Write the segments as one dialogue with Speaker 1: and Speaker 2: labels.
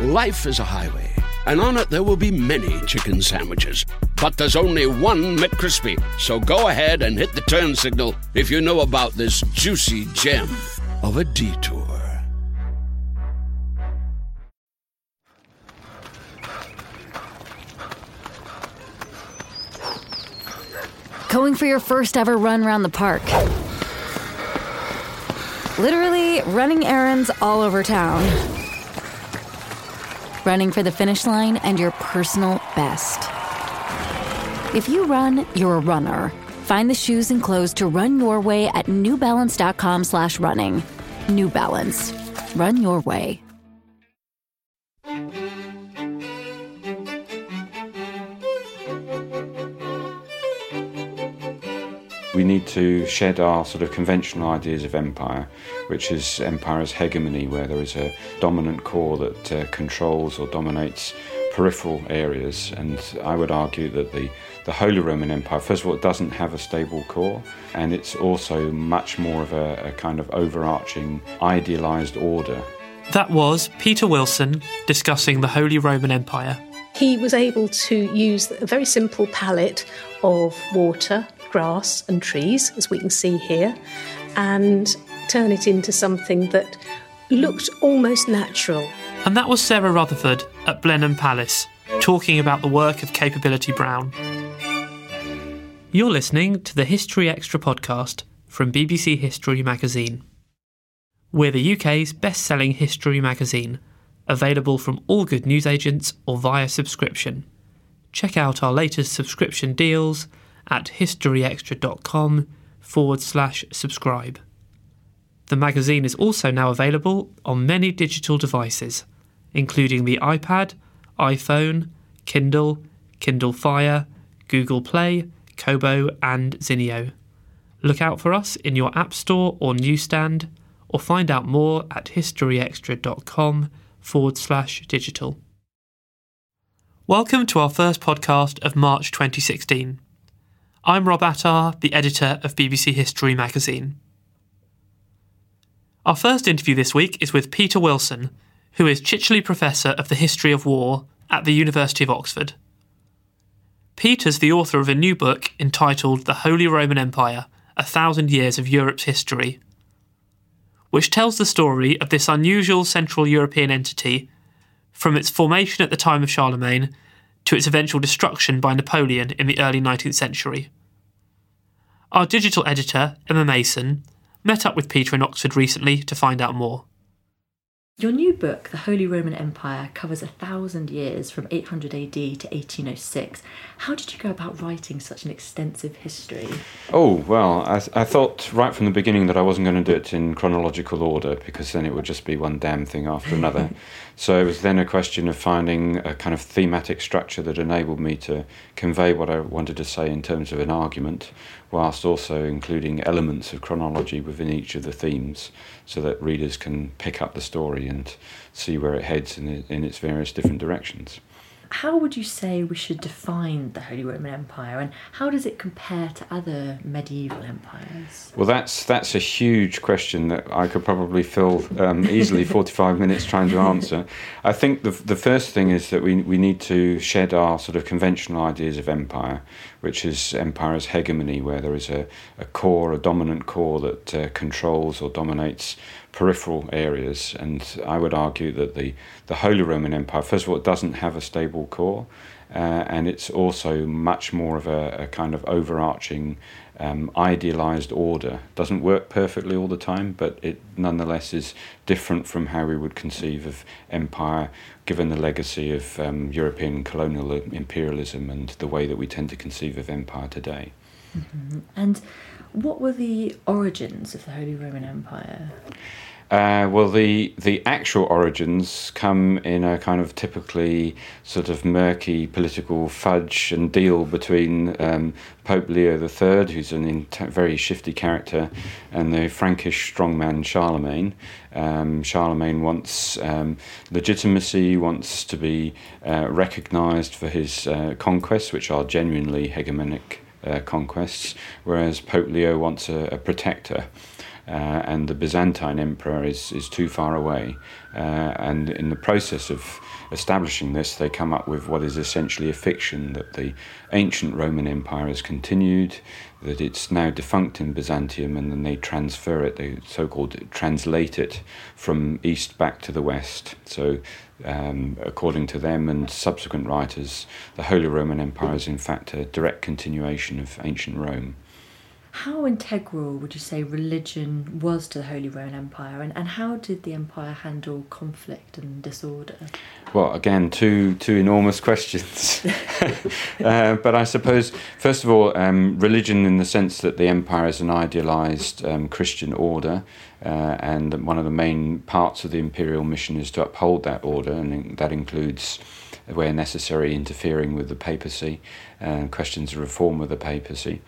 Speaker 1: Life is a highway, and on it there will be many chicken sandwiches. But there's only one McCrispy. So go ahead and hit the turn signal if you know about this juicy gem of a detour.
Speaker 2: Going for your first ever run around the park. Literally running errands all over town. Running for the finish line and your personal best. If you run, you're a runner. Find the shoes and clothes to run your way at newbalance.com slash running. New Balance. Run your way.
Speaker 3: We need to shed our sort of conventional ideas of empire, which is empire as hegemony, where there is a dominant core that uh, controls or dominates peripheral areas. And I would argue that the, the Holy Roman Empire, first of all, it doesn't have a stable core, and it's also much more of a, a kind of overarching idealized order.
Speaker 4: That was Peter Wilson discussing the Holy Roman Empire.
Speaker 5: He was able to use a very simple palette of water, grass, and trees, as we can see here, and turn it into something that looked almost natural.
Speaker 4: And that was Sarah Rutherford at Blenheim Palace talking about the work of Capability Brown. You're listening to the History Extra podcast from BBC History magazine. We're the UK's best selling history magazine, available from all good newsagents or via subscription. Check out our latest subscription deals at historyextra.com forward slash subscribe. The magazine is also now available on many digital devices, including the iPad, iPhone, Kindle, Kindle Fire, Google Play, Kobo, and Zinio. Look out for us in your App Store or newsstand, or find out more at historyextra.com forward slash digital. Welcome to our first podcast of March 2016. I'm Rob Attar, the editor of BBC History magazine. Our first interview this week is with Peter Wilson, who is Chichele Professor of the History of War at the University of Oxford. Peter's the author of a new book entitled The Holy Roman Empire A Thousand Years of Europe's History, which tells the story of this unusual Central European entity from its formation at the time of Charlemagne to its eventual destruction by Napoleon in the early 19th century. Our digital editor, Emma Mason, met up with Peter in Oxford recently to find out more.
Speaker 6: Your new book, The Holy Roman Empire, covers a thousand years from 800 AD to 1806. How did you go about writing such an extensive history?
Speaker 3: Oh, well, I, I thought right from the beginning that I wasn't going to do it in chronological order because then it would just be one damn thing after another. so it was then a question of finding a kind of thematic structure that enabled me to convey what I wanted to say in terms of an argument, whilst also including elements of chronology within each of the themes so that readers can pick up the story and see where it heads in, in its various different directions.
Speaker 6: How would you say we should define the Holy Roman Empire, and how does it compare to other medieval empires?
Speaker 3: Well, that's that's a huge question that I could probably fill um, easily 45 minutes trying to answer. I think the the first thing is that we we need to shed our sort of conventional ideas of empire, which is empire's hegemony, where there is a, a core, a dominant core that uh, controls or dominates peripheral areas. And I would argue that the, the Holy Roman Empire, first of all, it doesn't have a stable core, uh, and it's also much more of a, a kind of overarching, um, idealized order. Doesn't work perfectly all the time, but it nonetheless is different from how we would conceive of empire, given the legacy of um, European colonial imperialism and the way that we tend to conceive of empire today.
Speaker 6: Mm-hmm. And what were the origins of the Holy Roman Empire?
Speaker 3: Uh, well, the the actual origins come in a kind of typically sort of murky political fudge and deal between um, Pope Leo III, who's a int- very shifty character, and the Frankish strongman Charlemagne. Um, Charlemagne wants um, legitimacy, wants to be uh, recognised for his uh, conquests, which are genuinely hegemonic uh, conquests, whereas Pope Leo wants a, a protector uh, and the Byzantine emperor is, is too far away. Uh, and in the process of establishing this, they come up with what is essentially a fiction that the ancient Roman Empire has continued, that it's now defunct in Byzantium, and then they transfer it, they so called translate it from east back to the west. So, um, according to them and subsequent writers, the Holy Roman Empire is in fact a direct continuation of ancient Rome.
Speaker 6: How integral would you say religion was to the Holy Roman Empire, and, and how did the empire handle conflict and disorder?
Speaker 3: Well, again, two two enormous questions. uh, but I suppose, first of all, um, religion in the sense that the empire is an idealized um, Christian order, uh, and one of the main parts of the imperial mission is to uphold that order, and that includes where necessary, interfering with the papacy, uh, questions of reform of the papacy.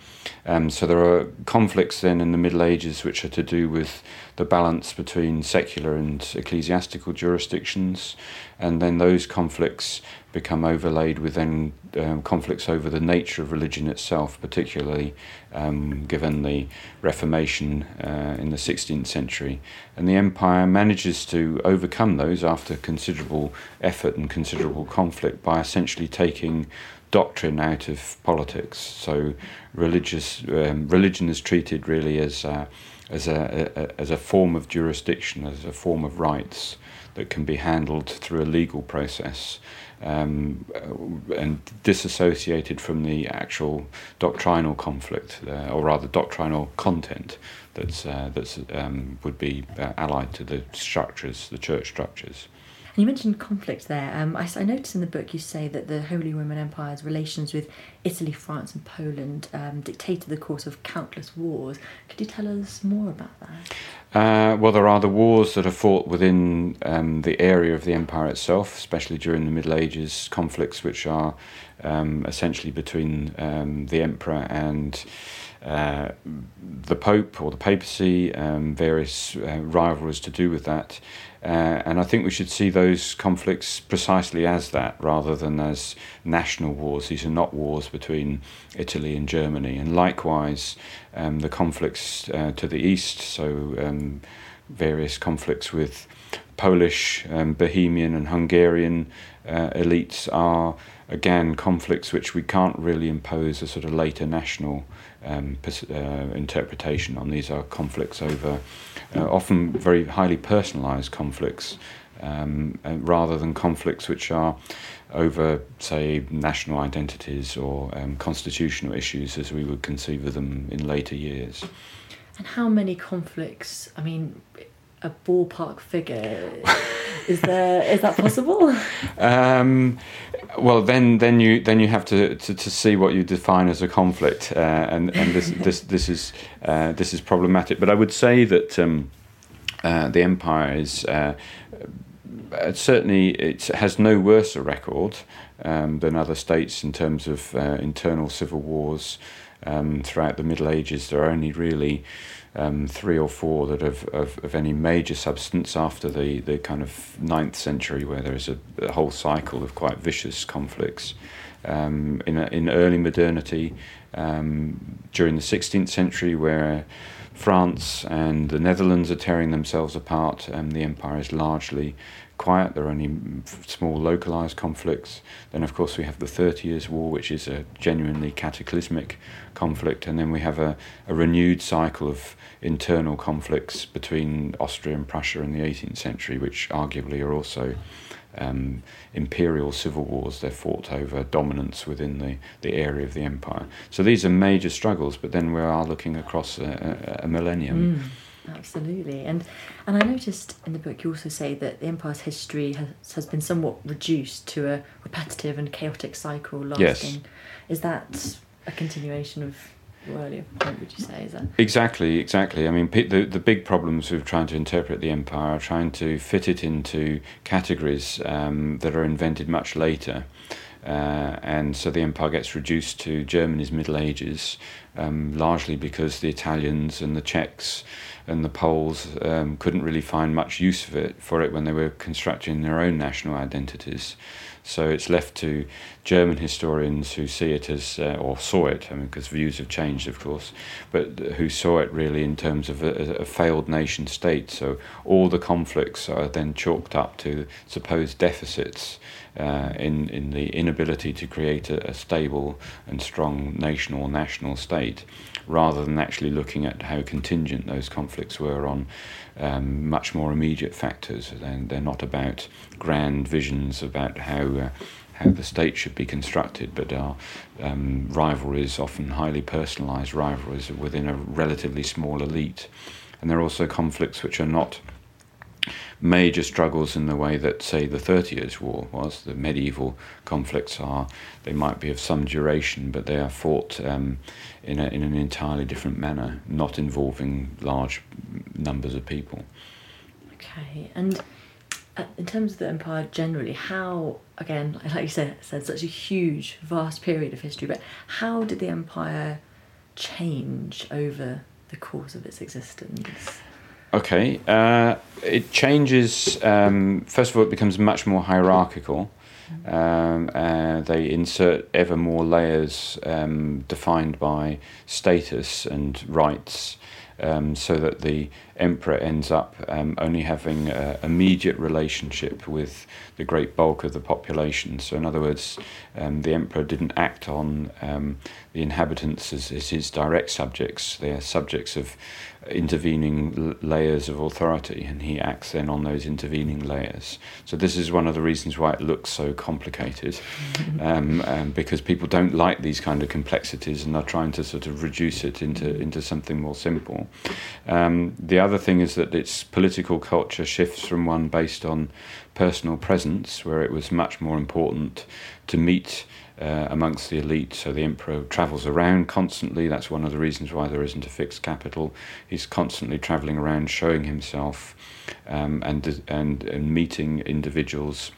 Speaker 3: Um, so there are conflicts then in the Middle Ages which are to do with the balance between secular and ecclesiastical jurisdictions, and then those conflicts become overlaid with then um, conflicts over the nature of religion itself, particularly um, given the Reformation uh, in the 16th century. And the empire manages to overcome those after considerable effort and considerable conflict by essentially taking doctrine out of politics. So religious um, religion is treated really as a, as a, a, as a form of jurisdiction, as a form of rights that can be handled through a legal process. Um, and disassociated from the actual doctrinal conflict, uh, or rather doctrinal content that's uh, that's um, would be uh, allied to the structures, the church structures.
Speaker 6: You mentioned conflict there. Um, I, I noticed in the book you say that the Holy Roman Empire's relations with Italy, France, and Poland um, dictated the course of countless wars. Could you tell us more about that?
Speaker 3: Uh, well, there are the wars that are fought within um, the area of the empire itself, especially during the Middle Ages, conflicts which are um, essentially between um, the emperor and uh, the Pope or the papacy, um, various uh, rivalries to do with that. Uh, and I think we should see those conflicts precisely as that rather than as national wars. These are not wars between Italy and Germany. And likewise, um, the conflicts uh, to the east, so um, various conflicts with Polish, um, Bohemian, and Hungarian uh, elites are again conflicts which we can't really impose a sort of later national um, uh, interpretation on. These are conflicts over uh, often very highly personalized conflicts um, uh, rather than conflicts which are over, say, national identities or um, constitutional issues as we would conceive of them in later years.
Speaker 6: And how many conflicts? I mean, a ballpark figure? Is there is that possible?
Speaker 3: Um, well then then you then you have to, to, to see what you define as a conflict uh, and and this this this is uh, this is problematic. But i would say that um, uh, the empire is uh, uh, certainly it has no worse a record um, than other states in terms of uh, internal civil wars um, throughout the Middle Ages. There are only really um, three or four that have of, of any major substance after the, the kind of ninth century, where there is a, a whole cycle of quite vicious conflicts. Um, in, in early modernity, um, during the 16th century, where France and the Netherlands are tearing themselves apart, and the empire is largely quiet. There are only small localized conflicts. Then, of course, we have the Thirty Years' War, which is a genuinely cataclysmic conflict. And then we have a, a renewed cycle of internal conflicts between Austria and Prussia in the 18th century, which arguably are also um, imperial civil wars. They're fought over dominance within the, the area of the empire. So these are major struggles, but then we are looking across a, a, a millennium.
Speaker 6: Mm. Absolutely, and and I noticed in the book you also say that the empire's history has, has been somewhat reduced to a repetitive and chaotic cycle lasting.
Speaker 3: Yes.
Speaker 6: Is that a continuation of Would you say is that
Speaker 3: Exactly, exactly. I mean, the the big problems with trying to interpret the empire are trying to fit it into categories um, that are invented much later. Uh, and so the empire gets reduced to Germany's Middle Ages, um, largely because the Italians and the Czechs and the Poles um, couldn't really find much use of it for it when they were constructing their own national identities. So it's left to German historians who see it as, uh, or saw it, I mean, because views have changed, of course, but who saw it really in terms of a, a failed nation state. So all the conflicts are then chalked up to supposed deficits uh, in, in the inability to create a, a stable and strong nation or national state, rather than actually looking at how contingent those conflicts were on um, much more immediate factors. And they're not about grand visions about how. Uh, how the state should be constructed, but are um, rivalries, often highly personalised rivalries within a relatively small elite. And there are also conflicts which are not major struggles in the way that, say, the Thirty Years' War was. The medieval conflicts are, they might be of some duration, but they are fought um, in, a, in an entirely different manner, not involving large numbers of people.
Speaker 6: okay? And uh, in terms of the empire generally, how again, like you said, said such a huge, vast period of history, but how did the empire change over the course of its existence?
Speaker 3: Okay, uh, it changes. Um, first of all, it becomes much more hierarchical. Um, uh, they insert ever more layers um, defined by status and rights, um, so that the emperor ends up um, only having an immediate relationship with the great bulk of the population. So, in other words, um, the emperor didn't act on um, the inhabitants as, as his direct subjects. They are subjects of intervening l- layers of authority, and he acts then on those intervening layers. So, this is one of the reasons why it looks so complicated, um, um, because people don't like these kind of complexities and are trying to sort of reduce it into, into something more simple. Um, the other thing is that its political culture shifts from one based on personal presence, where it was much more important to meet uh, amongst the elite. So the emperor travels around constantly. That's one of the reasons why there isn't a fixed capital. He's constantly traveling around, showing himself, um, and and and meeting individuals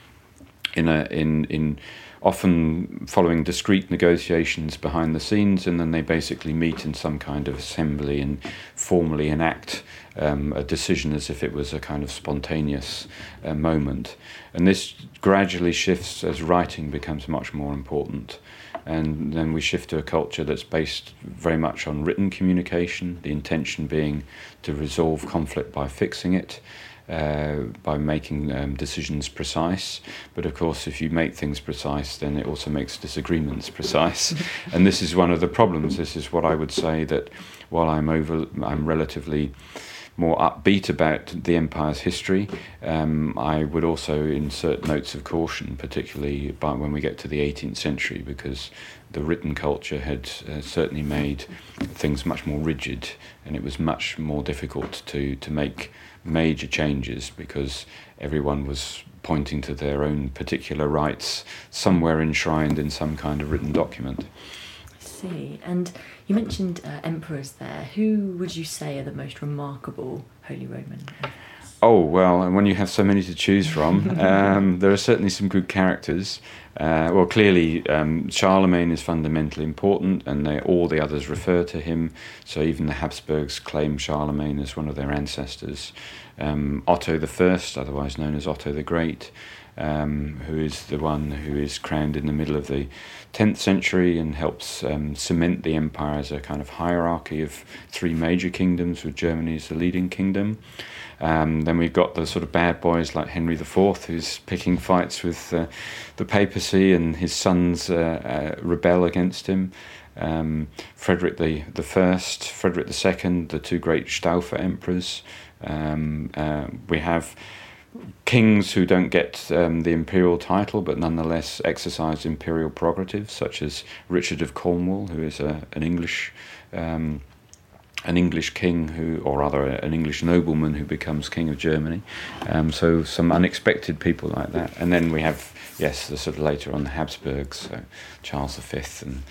Speaker 3: in a in in often following discreet negotiations behind the scenes, and then they basically meet in some kind of assembly and formally enact um, a decision as if it was a kind of spontaneous uh, moment. And this gradually shifts as writing becomes much more important. And then we shift to a culture that's based very much on written communication, the intention being to resolve conflict by fixing it. Uh, by making um, decisions precise. But of course, if you make things precise, then it also makes disagreements precise. and this is one of the problems. This is what I would say that while I'm over, I'm relatively more upbeat about the empire's history. Um, I would also insert notes of caution, particularly by when we get to the 18th century, because the written culture had uh, certainly made things much more rigid, and it was much more difficult to to make major changes because everyone was pointing to their own particular rights somewhere enshrined in some kind of written document.
Speaker 6: See. And you mentioned uh, emperors there. Who would you say are the most remarkable Holy Roman emperors?
Speaker 3: Oh well, and when you have so many to choose from, um, there are certainly some good characters. Uh, well, clearly, um, Charlemagne is fundamentally important, and they, all the others refer to him. So even the Habsburgs claim Charlemagne as one of their ancestors. Um, Otto I, otherwise known as Otto the Great, um, who is the one who is crowned in the middle of the 10th century and helps um, cement the empire as a kind of hierarchy of three major kingdoms, with Germany as the leading kingdom. Um, then we've got the sort of bad boys like Henry IV, who's picking fights with uh, the papacy, and his sons uh, uh, rebel against him. Um, Frederick the, the First, Frederick the Second, the two great Staufer emperors. Um, uh, we have kings who don't get um, the imperial title but nonetheless exercise imperial prerogatives, such as Richard of Cornwall, who is a, an English. Um, an English king who, or rather, an English nobleman who becomes king of Germany. Um, so some unexpected people like that, and then we have yes, the sort of later on the Habsburgs, so Charles V, and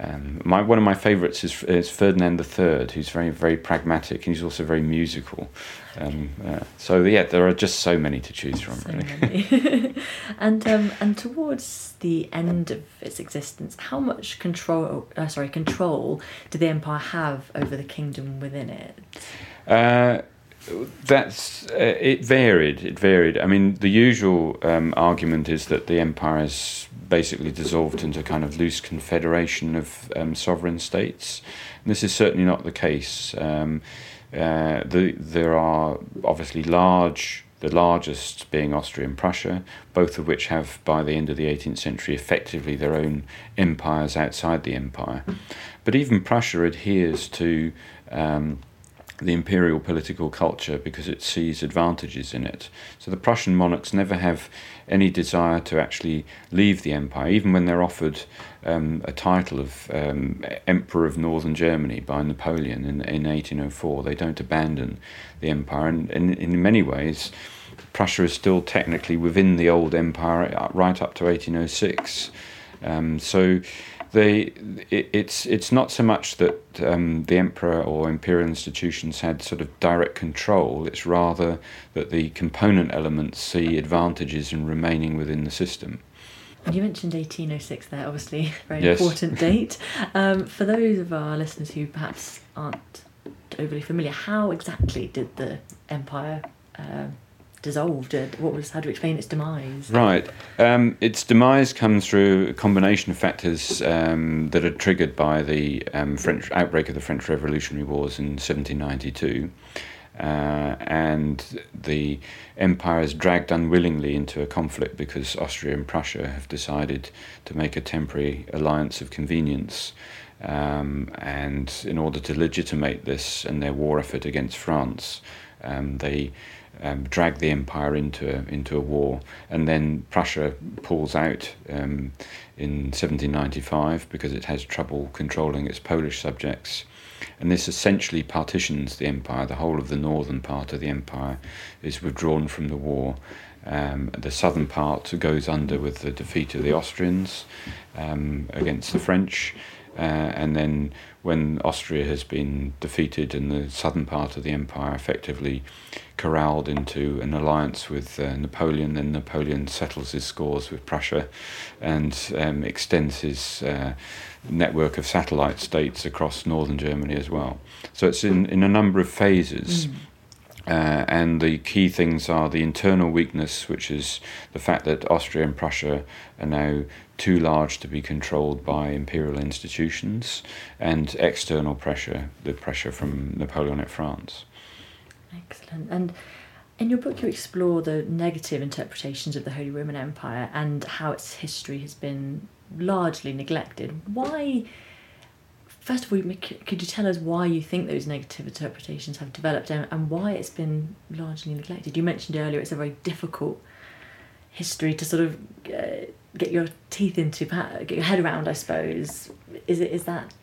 Speaker 3: um, my one of my favourites is, is Ferdinand III, who's very very pragmatic and he's also very musical. Um, uh, so yeah, there are just so many to choose from,
Speaker 6: So
Speaker 3: really.
Speaker 6: and um, and towards the end of its existence, how much control, uh, sorry, control did the empire have over the kingdom within it?
Speaker 3: Uh, that's uh, it varied. It varied. I mean, the usual um, argument is that the empire is basically dissolved into a kind of loose confederation of um, sovereign states. And this is certainly not the case. Um, uh, the, there are obviously large, the largest being Austria and Prussia, both of which have, by the end of the 18th century, effectively their own empires outside the empire. But even Prussia adheres to um, the imperial political culture because it sees advantages in it. So the Prussian monarchs never have any desire to actually leave the empire, even when they're offered um, a title of um, Emperor of Northern Germany by Napoleon in, in 1804. They don't abandon the empire, and, and in many ways, Prussia is still technically within the old empire uh, right up to 1806. Um, so they, it, it's it's not so much that um, the emperor or imperial institutions had sort of direct control. It's rather that the component elements see advantages in remaining within the system.
Speaker 6: You mentioned 1806 there, obviously, very
Speaker 3: Yes.
Speaker 6: important date. Um, for those of our listeners who perhaps aren't overly familiar, how exactly did the empire uh, dissolve? Did, what was how do you explain its demise?
Speaker 3: Right. Um, its demise comes through a combination of factors um, that are triggered by the um, French outbreak of the French Revolutionary Wars in 1792. Uh, and the empire is dragged unwillingly into a conflict because Austria and Prussia have decided to make a temporary alliance of convenience. Um, and in order to legitimate this and their war effort against France, um, they um, drag the empire into a, into a war, and then Prussia pulls out um, in 1795 because it has trouble controlling its Polish subjects, and this essentially partitions the empire. The whole of the northern part of the empire is withdrawn from the war. Um, the southern part goes under with the defeat of the Austrians um, against the French. Uh, and then, when Austria has been defeated and the southern part of the empire effectively corralled into an alliance with uh, Napoleon, then Napoleon settles his scores with Prussia and um, extends his uh, network of satellite states across northern Germany as well. So it's in, in a number of phases. Uh, and the key things are the internal weakness, which is the fact that Austria and Prussia are now too large to be controlled by imperial institutions, and external pressure, the pressure from Napoleonic France.
Speaker 6: Excellent. And in your book, you explore the negative interpretations of the Holy Roman Empire and how its history has been largely neglected. Why? First of all, could you tell us why you think those negative interpretations have developed and, and why it's been largely neglected? You mentioned earlier it's a very difficult history to sort of uh, get your teeth into, get your head around. I suppose is it is that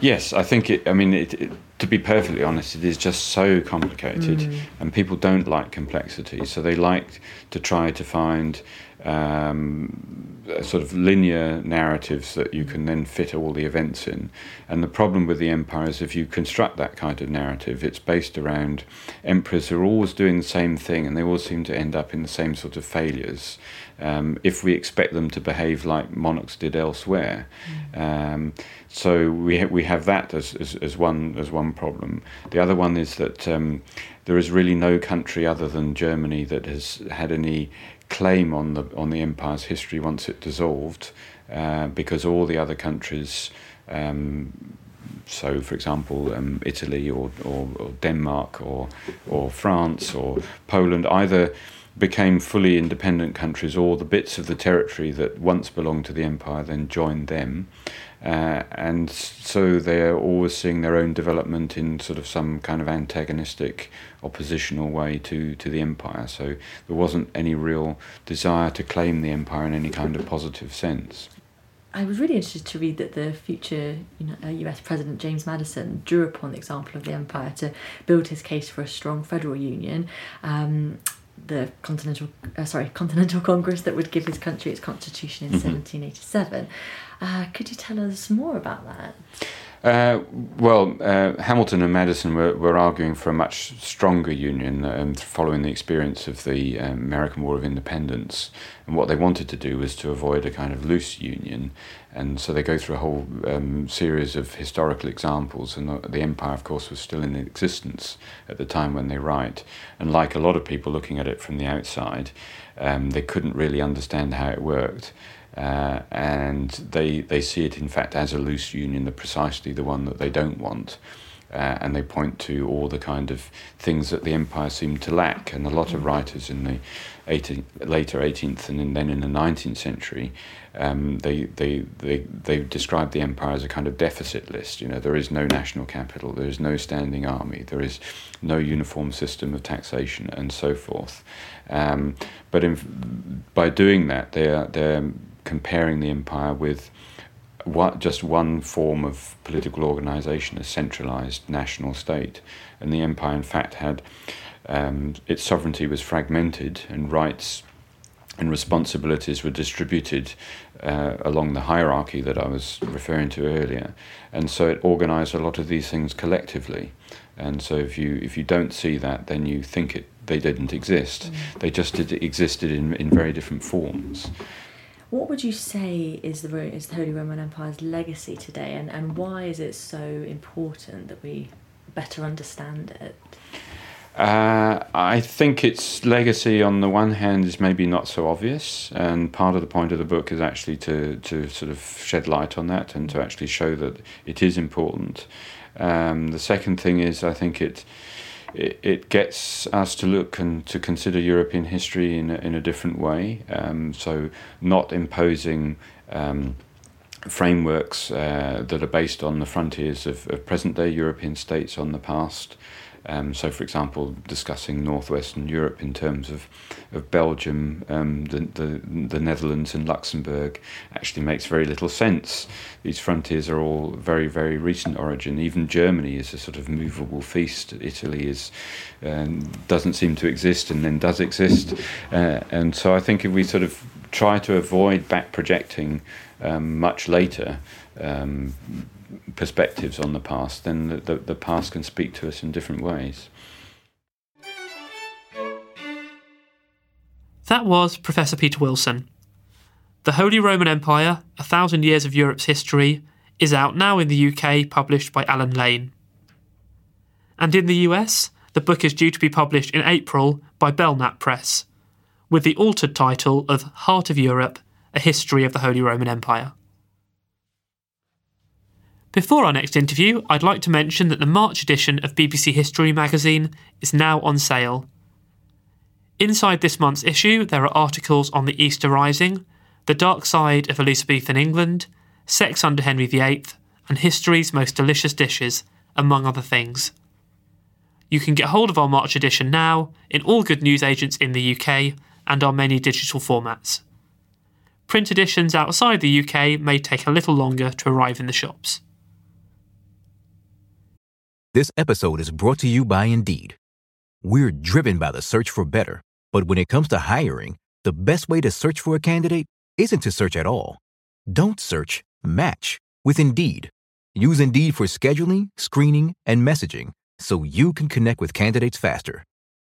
Speaker 3: Yes, I think it. I mean, it, it, to be perfectly honest, it is just so complicated, and people don't like complexity. So they like to try to find um, sort of linear narratives that you can then fit all the events in. And the problem with the empire is if you construct that kind of narrative, it's based around emperors who are always doing the same thing and they all seem to end up in the same sort of failures. Um, if we expect them to behave like monarchs did elsewhere, mm. um, so we ha- we have that as, as, as one as one problem. The other one is that um, there is really no country other than Germany that has had any claim on the on the empire's history once it dissolved, uh, because all the other countries, um, so for example, um, Italy or, or, or, Denmark or or France or Poland, either became fully independent countries, or the bits of the territory that once belonged to the empire then joined them. Uh, and so they're always seeing their own development in sort of some kind of antagonistic, oppositional way to, to the empire. So there wasn't any real desire to claim the empire in any kind of positive sense.
Speaker 6: I was really interested to read that the future you know, US uh, President James Madison drew upon the example of the empire to build his case for a strong federal union. Um, the Continental, uh, sorry, Continental Congress that would give his country its constitution in mm-hmm. 1787. Uh, could you tell us more about that?
Speaker 3: Uh, well, uh, Hamilton and Madison were, were arguing for a much stronger union um, following the experience of the um, American War of Independence. And what they wanted to do was to avoid a kind of loose union. And so they go through a whole um, series of historical examples. And the, the, empire, of course, was still in existence at the time when they write. And like a lot of people looking at it from the outside, um, they couldn't really understand how it worked. Uh, and they they see it in fact as a loose union, the precisely the one that they don't want. Uh, and they point to all the kind of things that the empire seemed to lack. And a lot of writers in the 18th, later 18th and then in the 19th century, um, they, they, they, they describe the empire as a kind of deficit list. You know, there is no national capital, there is no standing army, there is no uniform system of taxation, and so forth. Um, but in, by doing that, they're, they're comparing the empire with what, just one form of political organization, a centralized national state. And the empire, in fact, had um, its sovereignty was fragmented and rights and responsibilities were distributed uh, along the hierarchy that I was referring to earlier. And so it organized a lot of these things collectively. And so if you if you don't see that, then you think it they didn't exist. Mm. They just did, existed in, in very different forms.
Speaker 6: What would you say is the is the Holy Roman Empire's legacy today, and, and why is it so important that we better understand it?
Speaker 3: Uh, I think its legacy, on the one hand, is maybe not so obvious, and part of the point of the book is actually to to sort of shed light on that and to actually show that it is important. Um, the second thing is, I think it it, it gets us to look and to consider European history in a, in a different way. Um, so, not imposing um, frameworks uh, that are based on the frontiers of, of present day European states on the past. Um, so, for example, discussing northwestern Europe in terms of, of Belgium, um, the, the, the Netherlands, and Luxembourg actually makes very little sense. These frontiers are all very, very recent origin. Even Germany is a sort of movable feast. Italy is um, doesn't seem to exist and then does exist. Uh, and so, I think if we sort of try to avoid back projecting um, much later, um, perspectives on the past, then the, the, the past can speak to us in different ways.
Speaker 4: That was Professor Peter Wilson. The Holy Roman Empire, A Thousand Years of Europe's History, is out now in the UK, published by Allen Lane. And in the US, the book is due to be published in April by Belknap Press, with the altered title of Heart of Europe A History of the Holy Roman Empire. Before our next interview, I'd like to mention that the March edition of BBC History magazine is now on sale. Inside this month's issue, there are articles on the Easter Rising, the dark side of Elizabethan England, sex under Henry VIII, and history's most delicious dishes, among other things. You can get hold of our March edition now in all good newsagents in the UK and our many digital formats. Print editions outside the UK may take a little longer to arrive in the shops.
Speaker 7: This episode is brought to you by Indeed. We're driven by the search for better, but when it comes to hiring, the best way to search for a candidate isn't to search at all. Don't search, match with Indeed. Use Indeed for scheduling, screening, and messaging so you can connect with candidates faster.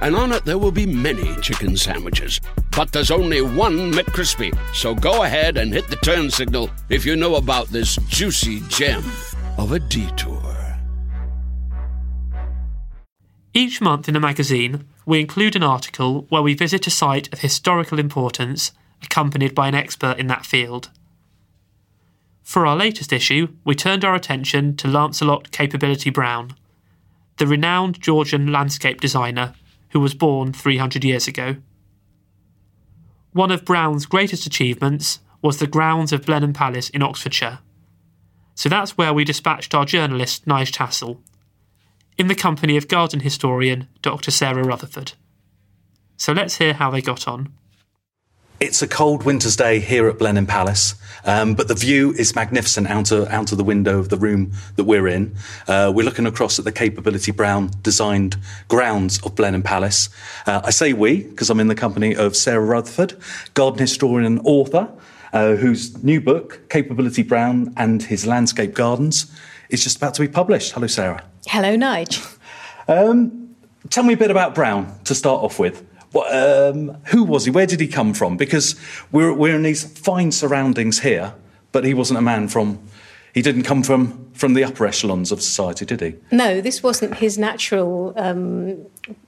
Speaker 1: and on it there will be many chicken sandwiches. But there's only one McCrispy. So go ahead and hit the turn signal if you know about this juicy gem of a detour.
Speaker 4: Each month in the magazine, we include an article where we visit a site of historical importance accompanied by an expert in that field. For our latest issue, we turned our attention to Lancelot Capability Brown, the renowned Georgian landscape designer who was born 300 years ago. One of Brown's greatest achievements was the grounds of Blenheim Palace in Oxfordshire. So that's where we dispatched our journalist, Nige Tassell, in the company of garden historian Dr. Sarah Rutherford. So let's hear how they got on.
Speaker 8: It's a cold winter's day here at Blenheim Palace, um, but the view is magnificent out of, out of the window of the room that we're in. Uh, we're looking across at the Capability Brown designed grounds of Blenheim Palace. Uh, I say we because I'm in the company of Sarah Rutherford, garden historian and author, uh, whose new book, Capability Brown and His Landscape Gardens, is just about to be published. Hello, Sarah.
Speaker 5: Hello, Nige.
Speaker 8: Um, tell me a bit about Brown to start off with. What, um, who was he? Where did he come from? Because we're, we're in these fine surroundings here, but he wasn't a man from, he didn't come from, from the upper echelons of society, did he?
Speaker 5: No, this wasn't his natural um,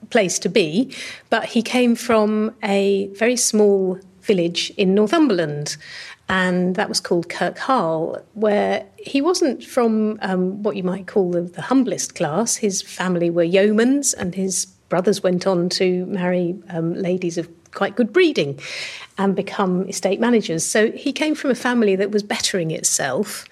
Speaker 5: place to be, but he came from a very small village in Northumberland and that was called Kirkharle, where he wasn't from um, what you might call the, the, humblest class. His family were yeomans, and his brothers went on to marry um, ladies of quite good breeding and become estate managers. So he came from a family that was bettering itself.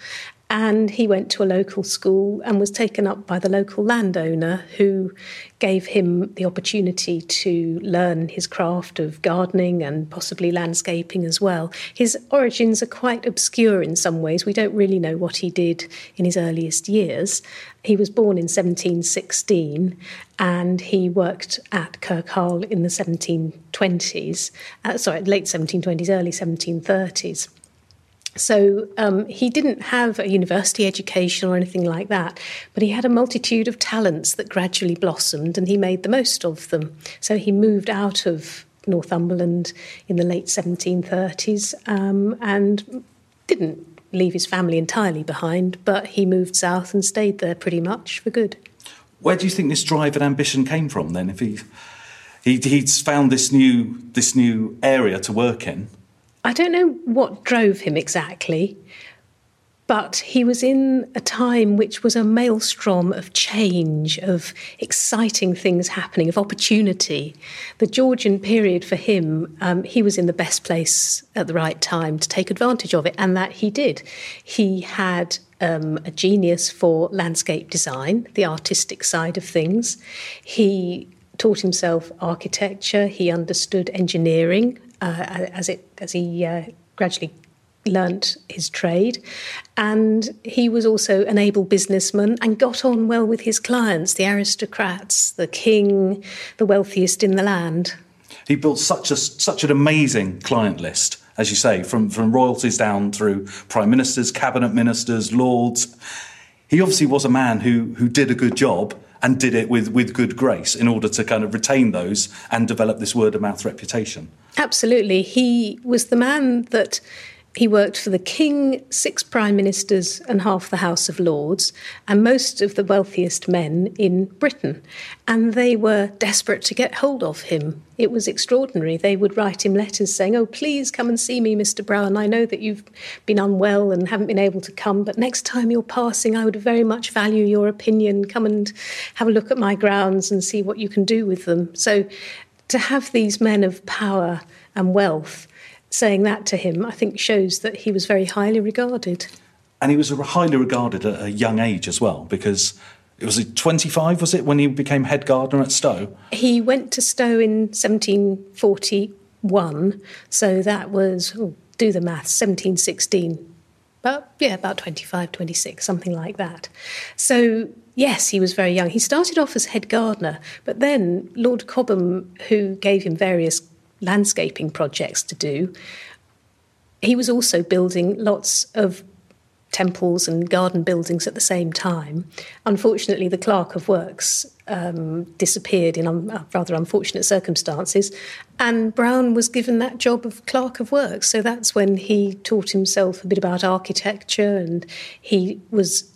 Speaker 5: And he went to a local school and was taken up by the local landowner who gave him the opportunity to learn his craft of gardening and possibly landscaping as well. His origins are quite obscure in some ways. We don't really know what he did in his earliest years. He was born in 1716 and he worked at Kirkharle in the 1720s, uh, sorry, late 1720s, early 1730s. So um, he didn't have a university education or anything like that, but he had a multitude of talents that gradually blossomed and he made the most of them. So he moved out of Northumberland in the late 1730s um, and didn't leave his family entirely behind, but he moved south and stayed there pretty much for good.
Speaker 8: Where do you think this drive and ambition came from then? If he, he he's found this new this new area to work in,
Speaker 5: I don't know what drove him exactly, but he was in a time which was a maelstrom of change, of exciting things happening, of opportunity. The Georgian period for him, um, he was in the best place at the right time to take advantage of it, and that he did. He had um, a genius for landscape design, the artistic side of things. He taught himself architecture, he understood engineering uh, as it as he uh, gradually learnt his trade. And he was also an able businessman and got on well with his clients, the aristocrats, the king, the wealthiest in the land.
Speaker 8: He built such a such an amazing client list, as you say, from, from royalties down through prime ministers, cabinet ministers, lords. He obviously was a man who who did a good job and did it with, with good grace in order to kind of retain those and develop this word of mouth reputation.
Speaker 5: Absolutely. He was the man that he worked for the King, six prime ministers, and half the House of Lords, and most of the wealthiest men in Britain. And they were desperate to get hold of him. It was extraordinary. They would write him letters saying, Oh, please come and see me, Mr. Brown. I know that you've been unwell and haven't been able to come, but next time you're passing, I would very much value your opinion. Come and have a look at my grounds and see what you can do with them. So to have these men of power and wealth saying that to him, I think shows that he was very highly regarded.
Speaker 8: And he was highly regarded at a young age as well, because it was 25, was it, when he became head gardener at Stowe?
Speaker 5: He went to Stowe in 1741, so that was, oh, do the maths, 1716. But yeah, about 25, 26, something like that. So, yes, he was very young. He started off as head gardener, but then Lord Cobham, who gave him various landscaping projects to do. He was also building lots of temples and garden buildings at the same time. Unfortunately, the clerk of works um, disappeared in um, rather unfortunate circumstances, and Brown was given that job of clerk of works. So that's when he taught himself a bit about architecture, and he was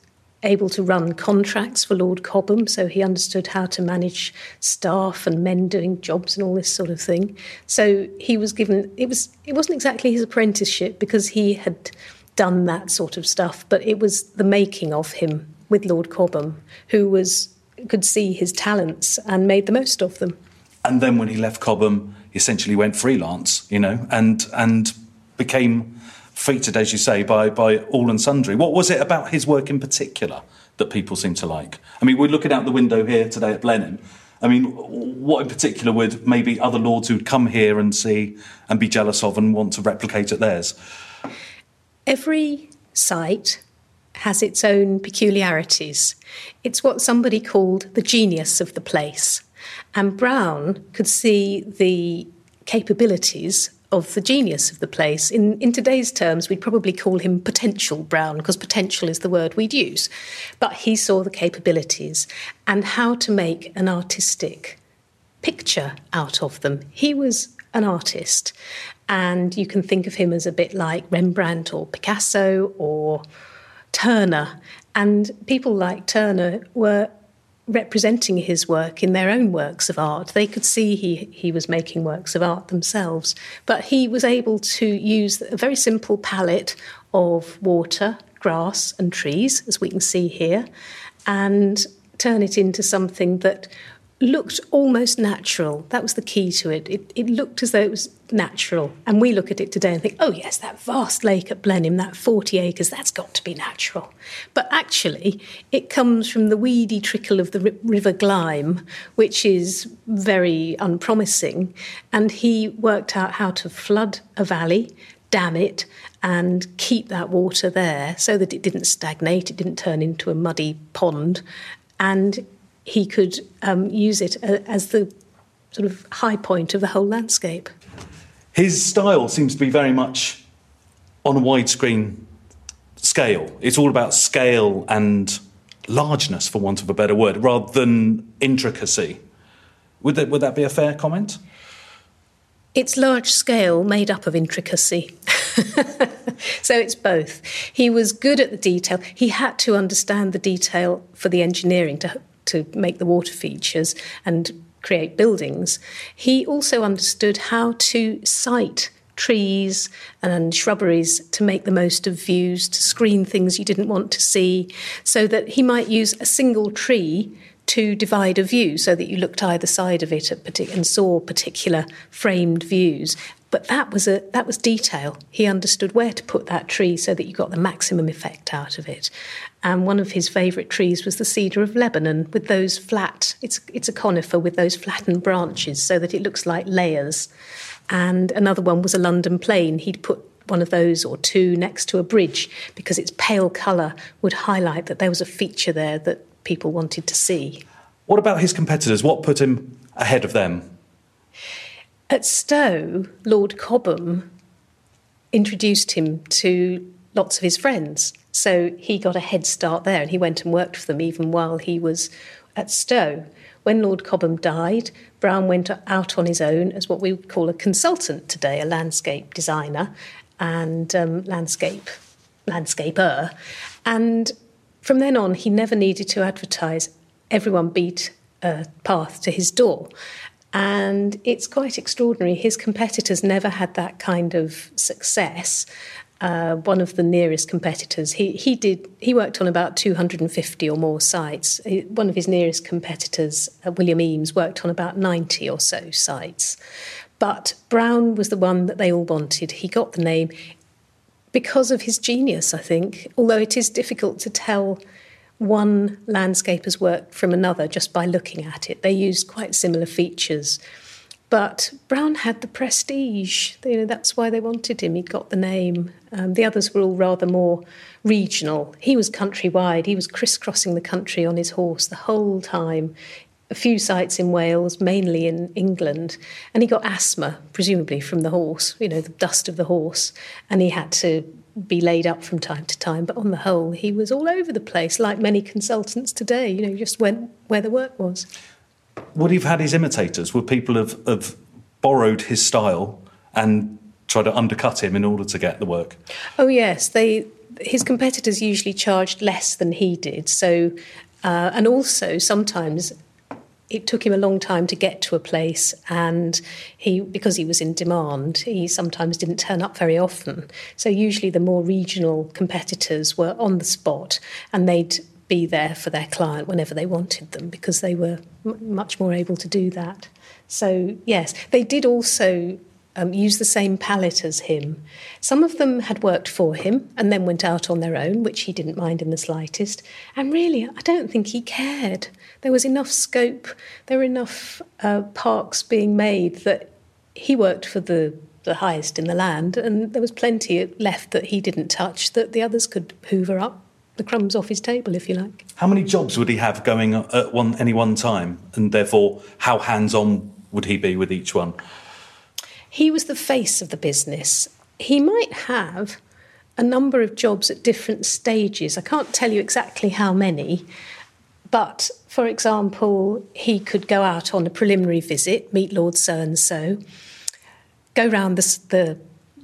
Speaker 5: able to run contracts for Lord Cobham, so he understood how to manage staff and men doing jobs and all this sort of thing. So he was given it was it wasn't exactly his apprenticeship because he had done that sort of stuff, but it was the making of him with Lord Cobham, who was could see his talents and made the most of them.
Speaker 8: And then when he left Cobham, he essentially went freelance, you know, and and became featured, as you say, by, by all and sundry. What was it about his work in particular that people seem to like? I mean, we're looking out the window here today at Blenheim. I mean, what in particular would maybe other lords who'd come here and see and be jealous of and want to replicate at theirs?
Speaker 5: Every site has its own peculiarities. It's what somebody called the genius of the place. And Brown could see the capabilities of the genius of the place. In, in today's terms, we'd probably call him potential Brown, because potential is the word we'd use. But he saw the capabilities and how to make an artistic picture out of them. He was an artist, and you can think of him as a bit like Rembrandt or Picasso or Turner. And people like Turner were representing his work in their own works of art. They could see he, he was making works of art themselves. But he was able to use a very simple palette of water, grass, and trees, as we can see here, and turn it into something that looked almost natural. That was the key to it. it. It looked as though it was natural. And we look at it today and think, oh, yes, that vast lake at Blenheim, that 40 acres, that's got to be natural. But actually, it comes from the weedy trickle of the River Glyme, which is very unpromising. And he worked out how to flood a valley, dam it, and keep that water there so that it didn't stagnate, it didn't turn into a muddy pond. And he could um, use it uh, as the sort of high point of the whole landscape.
Speaker 8: His style seems to be very much on a widescreen scale. It's all about scale and largeness, for want of a better word, rather than intricacy. Would that, would that be a fair comment?
Speaker 5: It's large scale made up of intricacy. so it's both. He was good at the detail. He had to understand the detail for the engineering to to make the water features and create buildings, he also understood how to site trees and shrubberies to make the most of views, to screen things you didn't want to see, so that he might use a single tree to divide a view so that you looked either side of it and saw particular framed views. But that was a that was detail. He understood where to put that tree so that you got the maximum effect out of it. And one of his favourite trees was the cedar of Lebanon, with those flat. It's it's a conifer with those flattened branches, so that it looks like layers. And another one was a London plane. He'd put one of those or two next to a bridge because its pale colour would highlight that there was a feature there that people wanted to see.
Speaker 8: What about his competitors? What put him ahead of them?
Speaker 5: At Stowe, Lord Cobham introduced him to lots of his friends. So he got a head start there and he went and worked for them even while he was at Stowe. When Lord Cobham died, Brown went out on his own as what we would call a consultant today, a landscape designer and um, landscape landscaper. And from then on, he never needed to advertise. Everyone beat a path to his door. And it's quite extraordinary. His competitors never had that kind of success. Uh, one of the nearest competitors, he, he did he worked on about 250 or more sites. One of his nearest competitors, uh, William Emes, worked on about 90 or so sites. But Brown was the one that they all wanted. He got the name because of his genius, I think, although it is difficult to tell one landscaper's work from another just by looking at it. They used quite similar features. But Brown had the prestige. You know, that's why they wanted him. He got the name. Um, the others were all rather more regional. He was countrywide. He was crisscrossing the country on his horse the whole time. A few sites in Wales, mainly in England, and he got asthma, presumably from the horse. You know, the dust of the horse, and he had to be laid up from time to time, but on the whole, he was all over the place, like many consultants today. You know, just went where the work was.
Speaker 8: Would he have had his imitators? Would people have, have borrowed his style and tried to undercut him in order to get the work?
Speaker 5: Oh yes, they. His competitors usually charged less than he did. So, uh, and also sometimes it took him a long time to get to a place and he because he was in demand he sometimes didn't turn up very often. So usually the more regional competitors were on the spot and they'd be there for their client whenever they wanted them because they were m- much more able to do that. So yes they did also um, use the same palette as him. Some of them had worked for him and then went out on their own, which he didn't mind in the slightest. And really, I don't think he cared. There was enough scope, there were enough uh, parks being made that he worked for the, the highest in the land, and there was plenty left that he didn't touch that the others could hoover up the crumbs off his table, if you like.
Speaker 8: How many jobs would he have going at one, any one time? And therefore, how hands on would he be with each one?
Speaker 5: He was the face of the business. He might have a number of jobs at different stages. I can't tell you exactly how many, but for example, he could go out on a preliminary visit, meet Lord so and so, go round the, the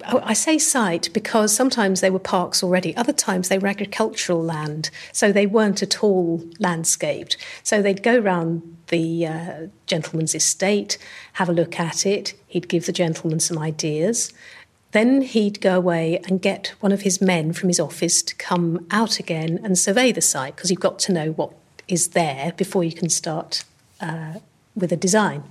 Speaker 5: I say site because sometimes they were parks already, other times they were agricultural land, so they weren't at all landscaped. So they'd go round the uh, gentleman's estate, have a look at it, he'd give the gentleman some ideas. Then he'd go away and get one of his men from his office to come out again and survey the site because you've got to know what is there before you can start uh, with a design.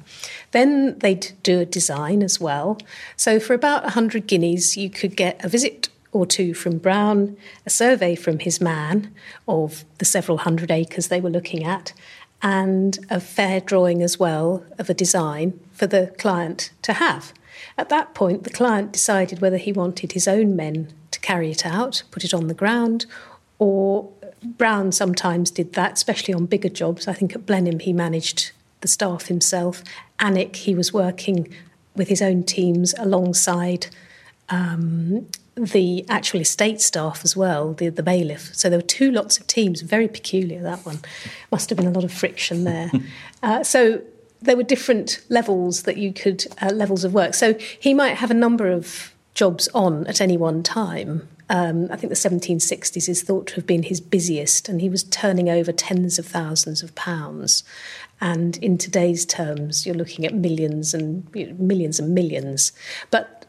Speaker 5: Then they'd do a design as well. So for about 100 guineas, you could get a visit or two from Brown, a survey from his man of the several hundred acres they were looking at, and a fair drawing as well of a design for the client to have. At that point, the client decided whether he wanted his own men to carry it out, put it on the ground, or Brown sometimes did that, especially on bigger jobs. I think at Blenheim he managed the staff himself. Alnwick, he was working with his own teams alongside um, the actual estate staff as well, the, the bailiff. So there were two lots of teams, very peculiar, that one. Must have been a lot of friction there. uh, so there were different levels that you could, uh, levels of work. So he might have a number of jobs on at any one time. Um, I think the 1760s is thought to have been his busiest, and he was turning over tens of thousands of pounds. And in today's terms, you're looking at millions and you know, millions and millions. But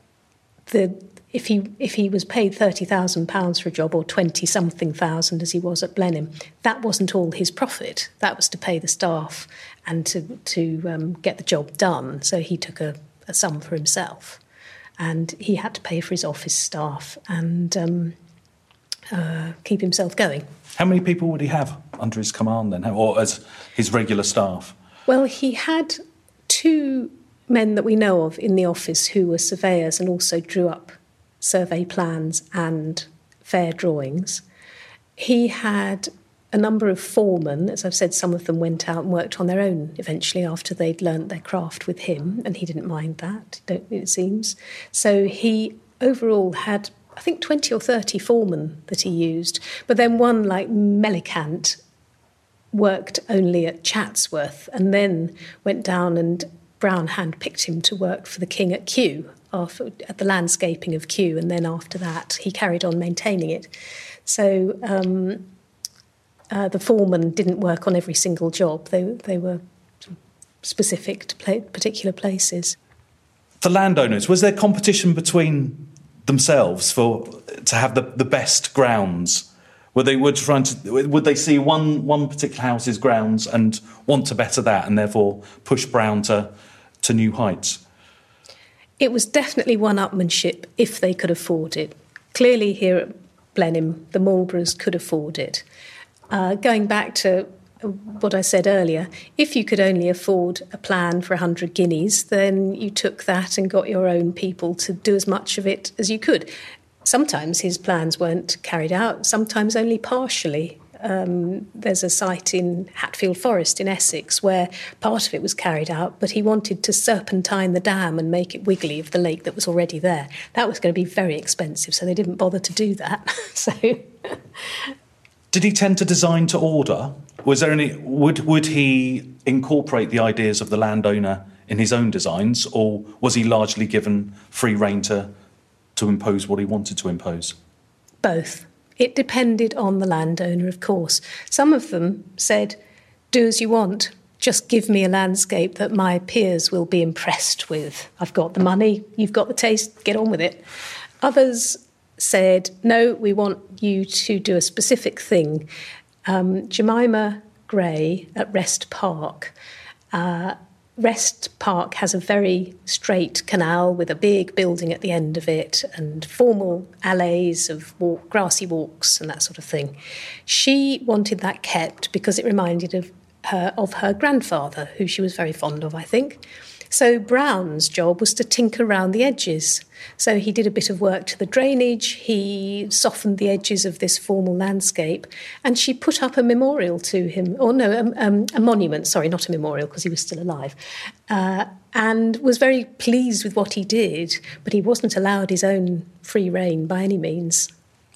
Speaker 5: the if he if he was paid thirty thousand pounds for a job or twenty something thousand as he was at Blenheim, that wasn't all his profit. That was to pay the staff and to to um, get the job done. So he took a, a, sum for himself, and he had to pay for his office staff and um, uh, keep himself going.
Speaker 8: How many people would he have under his command then, or as his regular staff?
Speaker 5: Well, he had two men that we know of in the office who were surveyors and also drew up survey plans and fair drawings. He had a number of foremen, as I've said, some of them went out and worked on their own eventually after they'd learnt their craft with him, and he didn't mind that, it seems. So he overall had, I think, 20 or 30 foremen that he used, but then one like Melicant worked only at Chatsworth and then went down and Brown handpicked him to work for the king at Kew, after, at the landscaping of Kew, and then after that he carried on maintaining it. So um, uh, the foreman didn't work on every single job. They they were specific to play, particular places.
Speaker 8: The landowners was there competition between themselves for to have the, the best grounds? Were they were trying to would they see one one particular house's grounds and want to better that and therefore push Brown to to new heights?
Speaker 5: It was definitely one-upmanship if they could afford it. Clearly, here at Blenheim, the Marlboroughs could afford it. Uh, going back to what I said earlier, if you could only afford a plan for 100 guineas, then you took that and got your own people to do as much of it as you could. Sometimes his plans weren't carried out, sometimes only partially. Um, there's a site in Hatfield Forest in Essex where part of it was carried out, but he wanted to serpentine the dam and make it wiggly of the lake that was already there. That was going to be very expensive, so they didn't bother to do that. so
Speaker 8: did he tend to design to order? Was there any would would he incorporate the ideas of the landowner in his own designs, or was he largely given free rein to to impose what he wanted to impose?
Speaker 5: Both. It depended on the landowner, of course. Some of them said, "Do as you want. Just give me a landscape that my peers will be impressed with. I've got the money, you've got the taste, get on with it." Others said, no, we want you to do a specific thing. Um, Jemima Grey at Wrest Park. Uh, Wrest Park has a very straight canal with a big building at the end of it and formal alleys of walk, grassy walks and that sort of thing. She wanted that kept because it reminded of her of her grandfather, who she was very fond of, I think. So Brown's job was to tinker around the edges. So he did a bit of work to the drainage, he softened the edges of this formal landscape, and she put up a memorial to him, or no, um, um, a monument, sorry, not a memorial because he was still alive, uh, and was very pleased with what he did, but he wasn't allowed his own free rein by any means.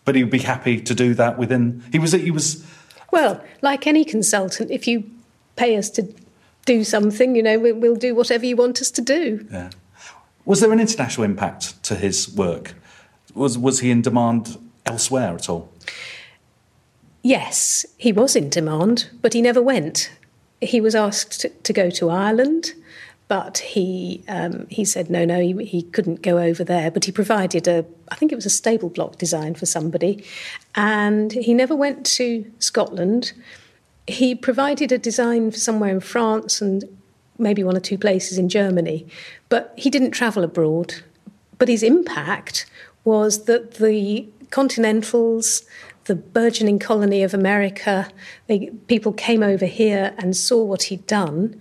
Speaker 8: But he would be happy to do that within. He was. He was.
Speaker 5: Well, like any consultant, if you pay us to do something, you know, we, we'll do whatever you want us to do.
Speaker 8: Yeah. Was there an international impact to his work? Was, was he in demand elsewhere at all?
Speaker 5: Yes, he was in demand, but he never went. He was asked to, to go to Ireland, but he um, he said no, no, he, he couldn't go over there. But he provided a, I think it was a stable block design for somebody, and he never went to Scotland he provided a design for somewhere in France and maybe one or two places in Germany, but he didn't travel abroad. But his impact was that the Continentals, the burgeoning colony of America, they, people came over here and saw what he'd done.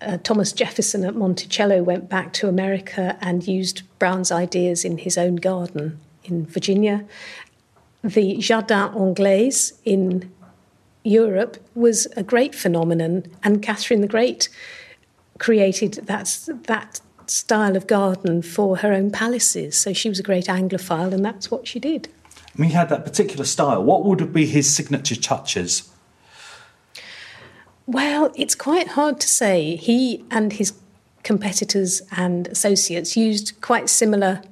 Speaker 5: Uh, Thomas Jefferson at Monticello went back to America and used Brown's ideas in his own garden in Virginia. The Jardin Anglais in Europe was a great phenomenon, and Catherine the Great created that, that style of garden for her own palaces. So she was a great Anglophile, and that's what she did.
Speaker 8: He had that particular style. What would be his signature touches?
Speaker 5: Well, it's quite hard to say. He and his competitors and associates used quite similar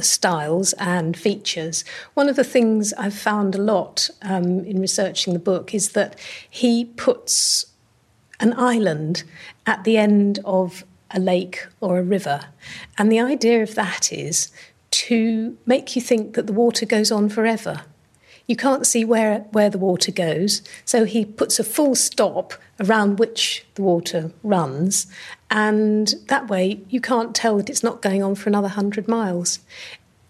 Speaker 5: styles and features. One of the things I've found a lot um, in researching the book is that he puts an island at the end of a lake or a river. And the idea of that is to make you think that the water goes on forever. You can't see where, where the water goes, so he puts a full stop around which the water runs, and that way you can't tell that it's not going on for another 100 miles.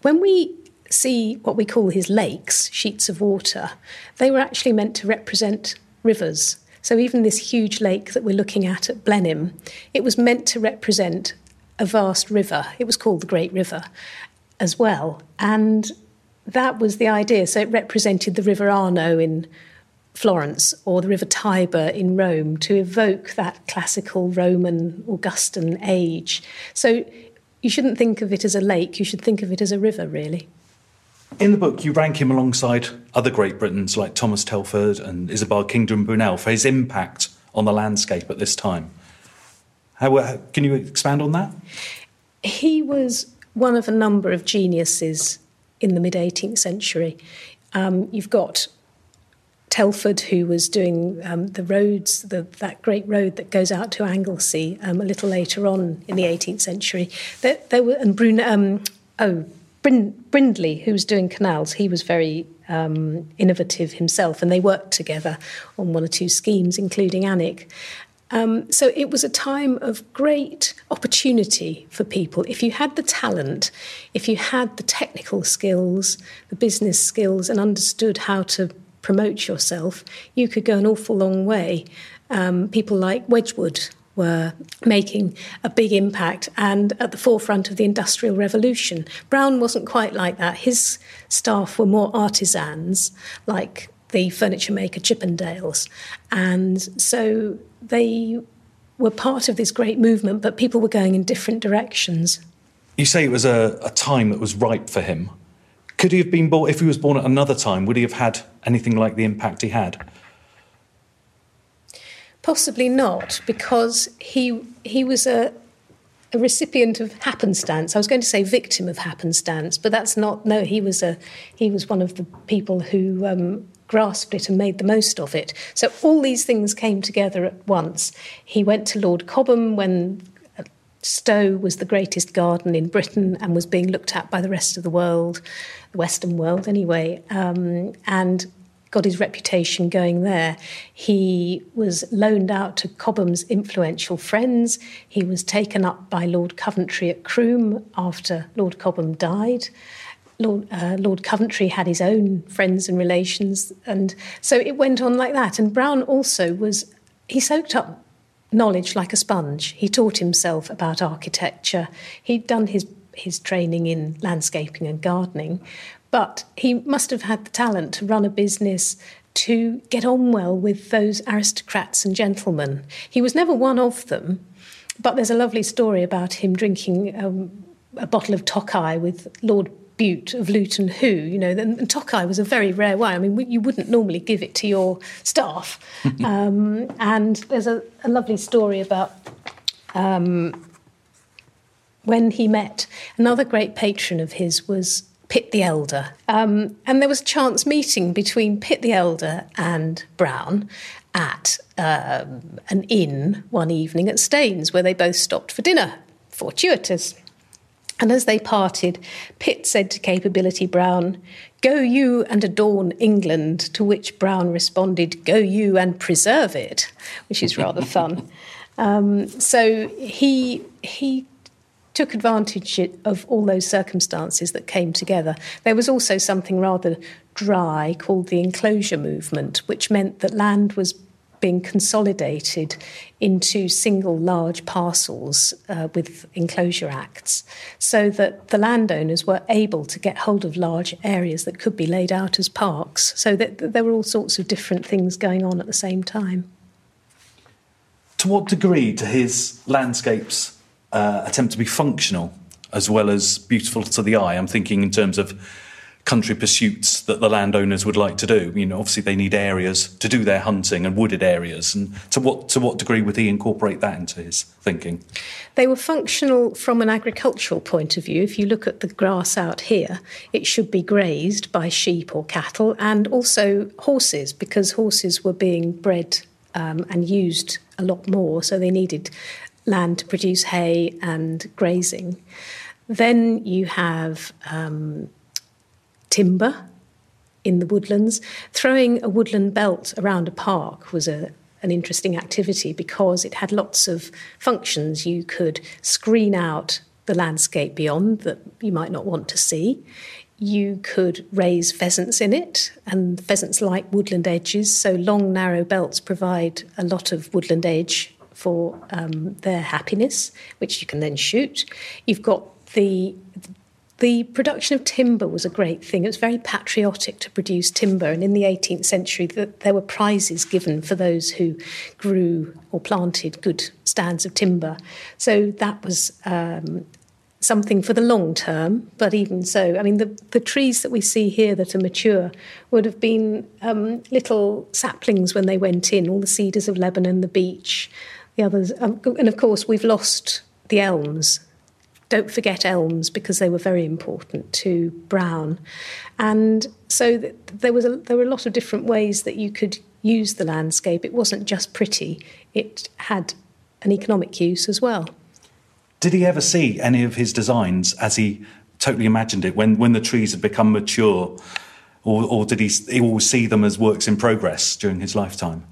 Speaker 5: When we see what we call his lakes, sheets of water, they were actually meant to represent rivers. So even this huge lake that we're looking at at Blenheim, it was meant to represent a vast river. It was called the Great River. as well. And that was the idea. So it represented the River Arno in Florence or the River Tiber in Rome to evoke that classical Roman Augustan age. So you shouldn't think of it as a lake, you should think of it as a river, really.
Speaker 8: In the book, you rank him alongside other Great Britons like Thomas Telford and Isambard Kingdom Brunel for his impact on the landscape at this time. How, uh, can you expand on that?
Speaker 5: He was one of a number of geniuses in the mid 18th century. Um, you've got Telford, who was doing um, the roads, the, that great road that goes out to Anglesey um, a little later on in the 18th century. There, there were, and Brun, um, oh, Brindley, who was doing canals, he was very um, innovative himself, and they worked together on one or two schemes, including Alnwick. Um, so it was a time of great opportunity for people. If you had the talent, if you had the technical skills, the business skills, and understood how to promote yourself, you could go an awful long way. Um, people like Wedgwood were making a big impact and at the forefront of the Industrial Revolution. Brown wasn't quite like that. His staff were more artisans, like the furniture maker Chippendales. And so they were part of this great movement, but people were going in different directions.
Speaker 8: You say it was a, a time that was ripe for him. Could he have been born, if he was born at another time, would he have had anything like the impact he had?
Speaker 5: Possibly not, because he he was a a recipient of happenstance. I was going to say victim of happenstance, but that's not. No, he was a he was one of the people who um, grasped it and made the most of it. So all these things came together at once. He went to Lord Cobham when Stowe was the greatest garden in Britain and was being looked at by the rest of the world, the Western world anyway, um, and got his reputation going there. He was loaned out to Cobham's influential friends. He was taken up by Lord Coventry at Croome after Lord Cobham died. Lord, uh, Lord Coventry had his own friends and relations, and so it went on like that. And Brown also was, he soaked up knowledge like a sponge. He taught himself about architecture. He'd done his his training in landscaping and gardening, but he must have had the talent to run a business to get on well with those aristocrats and gentlemen. He was never one of them, but there's a lovely story about him drinking um, a bottle of Tokai with Lord Bute of Luton Hoo, You know, and, and Tokai was a very rare wine. I mean, you wouldn't normally give it to your staff. um, and there's a, a, lovely story about um, when he met another great patron of his was Pitt the Elder. Um, and there was a chance meeting between Pitt the Elder and Brown at um, an inn one evening at Staines, where they both stopped for dinner. Fortuitous. And as they parted, Pitt said to Capability Brown, Go you and adorn England, to which Brown responded, Go you and preserve it, which is rather fun. Um, so he, he took advantage of all those circumstances that came together. There was also something rather dry called the enclosure movement, which meant that land was being consolidated into single large parcels uh, with enclosure acts, so that the landowners were able to get hold of large areas that could be laid out as parks. So that there were all sorts of different things going on at the same time.
Speaker 8: To what degree do his landscapes uh, attempt to be functional as well as beautiful to the eye. I'm thinking in terms of country pursuits that the landowners would like to do. You know, obviously they need areas to do their hunting and wooded areas. And to what to what degree would he incorporate that into his thinking?
Speaker 5: They were functional from an agricultural point of view. If you look at the grass out here, it should be grazed by sheep or cattle, and also horses, because horses were being bred um, and used a lot more, so they needed land to produce hay and grazing. Then you have um, timber in the woodlands. Throwing a woodland belt around a park was a, an interesting activity because it had lots of functions. You could screen out the landscape beyond that you might not want to see. You could raise pheasants in it, and pheasants like woodland edges, so long, narrow belts provide a lot of woodland edge for um, their happiness, which you can then shoot. You've got the the production of timber was a great thing. It was very patriotic to produce timber, and in the 18th century, there were prizes given for those who grew or planted good stands of timber. So that was um, something for the long term. But even so, I mean, the, the trees that we see here that are mature would have been um, little saplings when they went in, all the cedars of Lebanon, the beech, the others. Um, and of course, we've lost the elms don't forget elms because they were very important to Brown. And so th- there was a, there were a lot of different ways that you could use the landscape. It wasn't just pretty; it had an economic use as well.
Speaker 8: Did he ever see any of his designs as he totally imagined it when when the trees had become mature, or, or did he, he always see them as works in progress during his lifetime?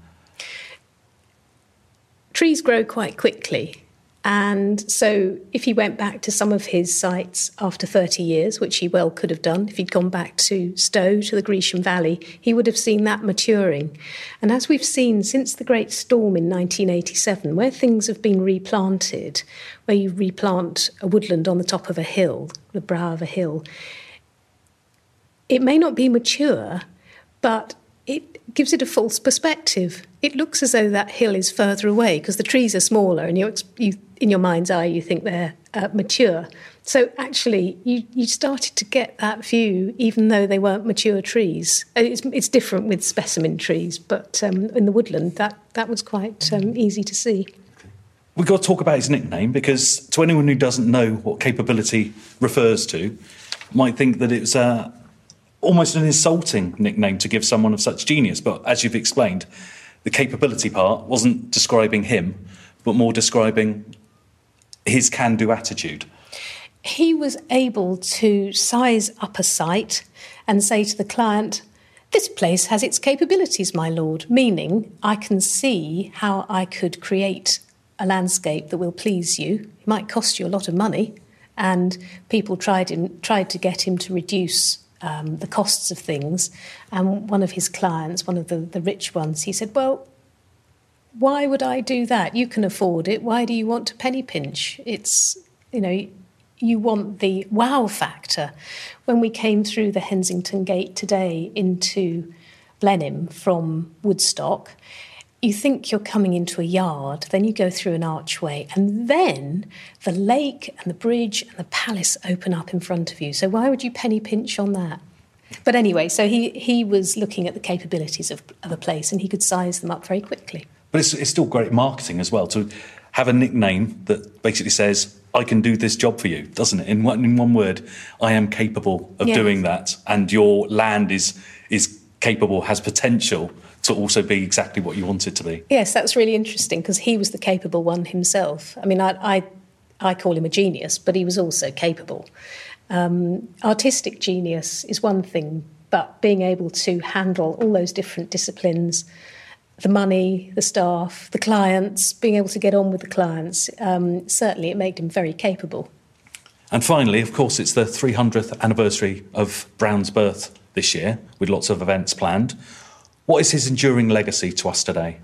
Speaker 5: Trees grow quite quickly. And so, if he went back to some of his sites after 30 years, which he well could have done, if he'd gone back to Stowe, to the Grecian Valley, he would have seen that maturing. And as we've seen since the Great Storm in 1987, where things have been replanted, where you replant a woodland on the top of a hill, the brow of a hill, it may not be mature, but it gives it a false perspective. It looks as though that hill is further away because the trees are smaller, and you, in your mind's eye, you think they're uh, mature. So actually, you, you started to get that view, even though they weren't mature trees. It's, it's different with specimen trees, but um, in the woodland, that, that was quite um, easy to see.
Speaker 8: We've got to talk about his nickname because to anyone who doesn't know what capability refers to, might think that it's uh, almost an insulting nickname to give someone of such genius. But as you've explained, the capability part wasn't describing him, but more describing his can do attitude?
Speaker 5: He was able to size up a site and say to the client, This place has its capabilities, my lord, meaning I can see how I could create a landscape that will please you. It might cost you a lot of money. And people tried, in, tried to get him to reduce um, the costs of things. And one of his clients, one of the, the rich ones, he said, Well, why would I do that? You can afford it. Why do you want to penny pinch? It's, you know, you want the wow factor. When we came through the Hensington Gate today into Blenheim from Woodstock, you think you're coming into a yard, then you go through an archway, and then the lake and the bridge and the palace open up in front of you. So why would you penny pinch on that? But anyway, so he, he was looking at the capabilities of, of a place and he could size them up very quickly.
Speaker 8: But it's, it's still great marketing as well to have a nickname that basically says, I can do this job for you, doesn't it? In one, in one word, I am capable of yes. doing that. And your land is, is capable, has potential to also be exactly what you want it to be.
Speaker 5: Yes, that's really interesting because he was the capable one himself. I mean, I, I, I call him a genius, but he was also capable. Um, artistic genius is one thing, but being able to handle all those different disciplines the money, the staff, the clients, being able to get on with the clients, um, certainly it made him very capable.
Speaker 8: And finally, of course, it's the 300th anniversary of Brown's birth this year, with lots of events planned. What is his enduring legacy to us today?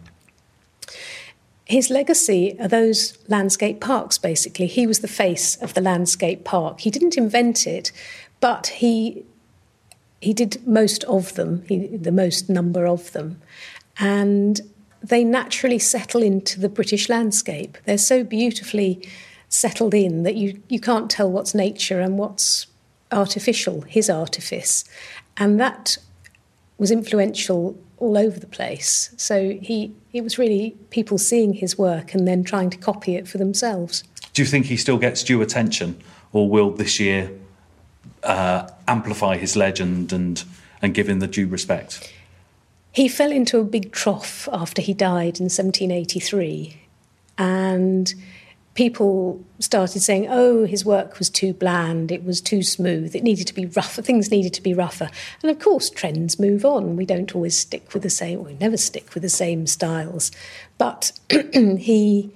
Speaker 5: His legacy are those landscape parks, basically. He was the face of the landscape park. He didn't invent it, but he he did most of them, he, the most number of them and they naturally settle into the British landscape. They're so beautifully settled in that you, you can't tell what's nature and what's artificial, his artifice. And that was influential all over the place. So he it was really people seeing his work and then trying to copy it for themselves.
Speaker 8: Do you think he still gets due attention, or will this year uh, amplify his legend and and give him the due respect?
Speaker 5: He fell into a big trough after he died in 1783, and people started saying, oh, his work was too bland, it was too smooth, it needed to be rougher, things needed to be rougher. And of course, trends move on. We don't always stick with the same, we never stick with the same styles. But he,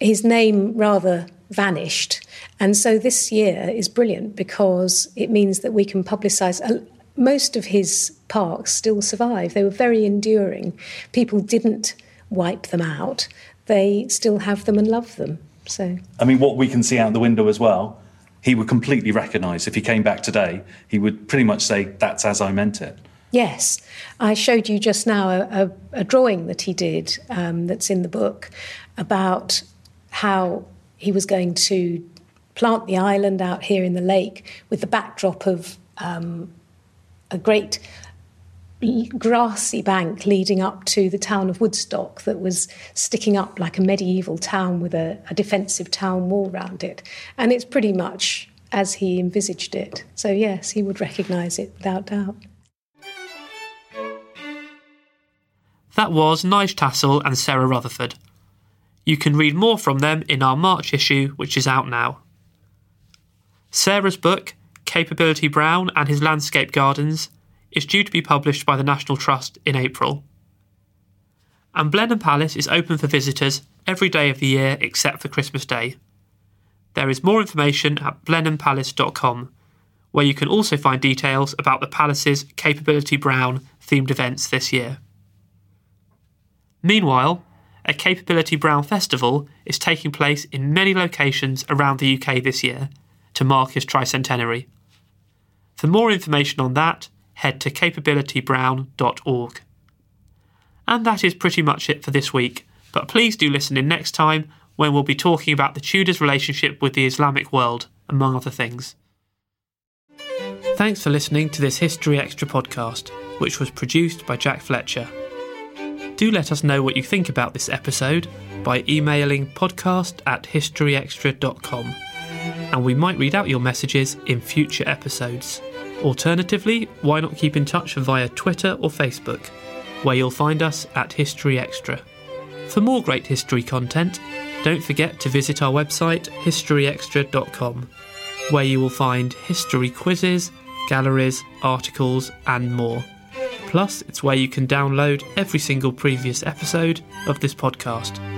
Speaker 5: his name rather vanished. And so this year is brilliant because it means that we can publicise most of his parks still survive. They were very enduring. People didn't wipe them out. They still have them and love them. So
Speaker 8: I mean what we can see out the window as well, he would completely recognise if he came back today, he would pretty much say, That's as I meant it.
Speaker 5: Yes, I showed you just now a, a, a drawing that he did um, that's in the book about how he was going to plant the island out here in the lake with the backdrop of um, a great grassy bank leading up to the town of Woodstock that was sticking up like a medieval town with a, a defensive town wall round it. And it's pretty much as he envisaged it. So, yes, he would recognise it without doubt.
Speaker 4: That was Nige Tassell and Sarah Rutherford. You can read more from them in our March issue, which is out now. Sarah's book, Capability Brown and His Landscape Gardens, is due to be published by the National Trust in April. And Blenheim Palace is open for visitors every day of the year except for Christmas Day. There is more information at blenheimpalace.com, where you can also find details about the palace's Capability Brown themed events this year. Meanwhile, a Capability Brown festival is taking place in many locations around the UK this year to mark his tricentenary. For more information on that, head to capabilitybrown.org. And that is pretty much it for this week, but please do listen in next time when we'll be talking about the Tudors' relationship with the Islamic world, among other things. Thanks for listening to this History Extra podcast, which was produced by Jack Fletcher. Do let us know what you think about this episode by emailing podcast at historyextra.com, and we might read out your messages in future episodes. Alternatively, why not keep in touch via Twitter or Facebook, where you'll find us at History Extra. For more great history content, don't forget to visit our website historyextra.com, where you will find history quizzes, galleries, articles, and more. Plus, it's where you can download every single previous episode of this podcast.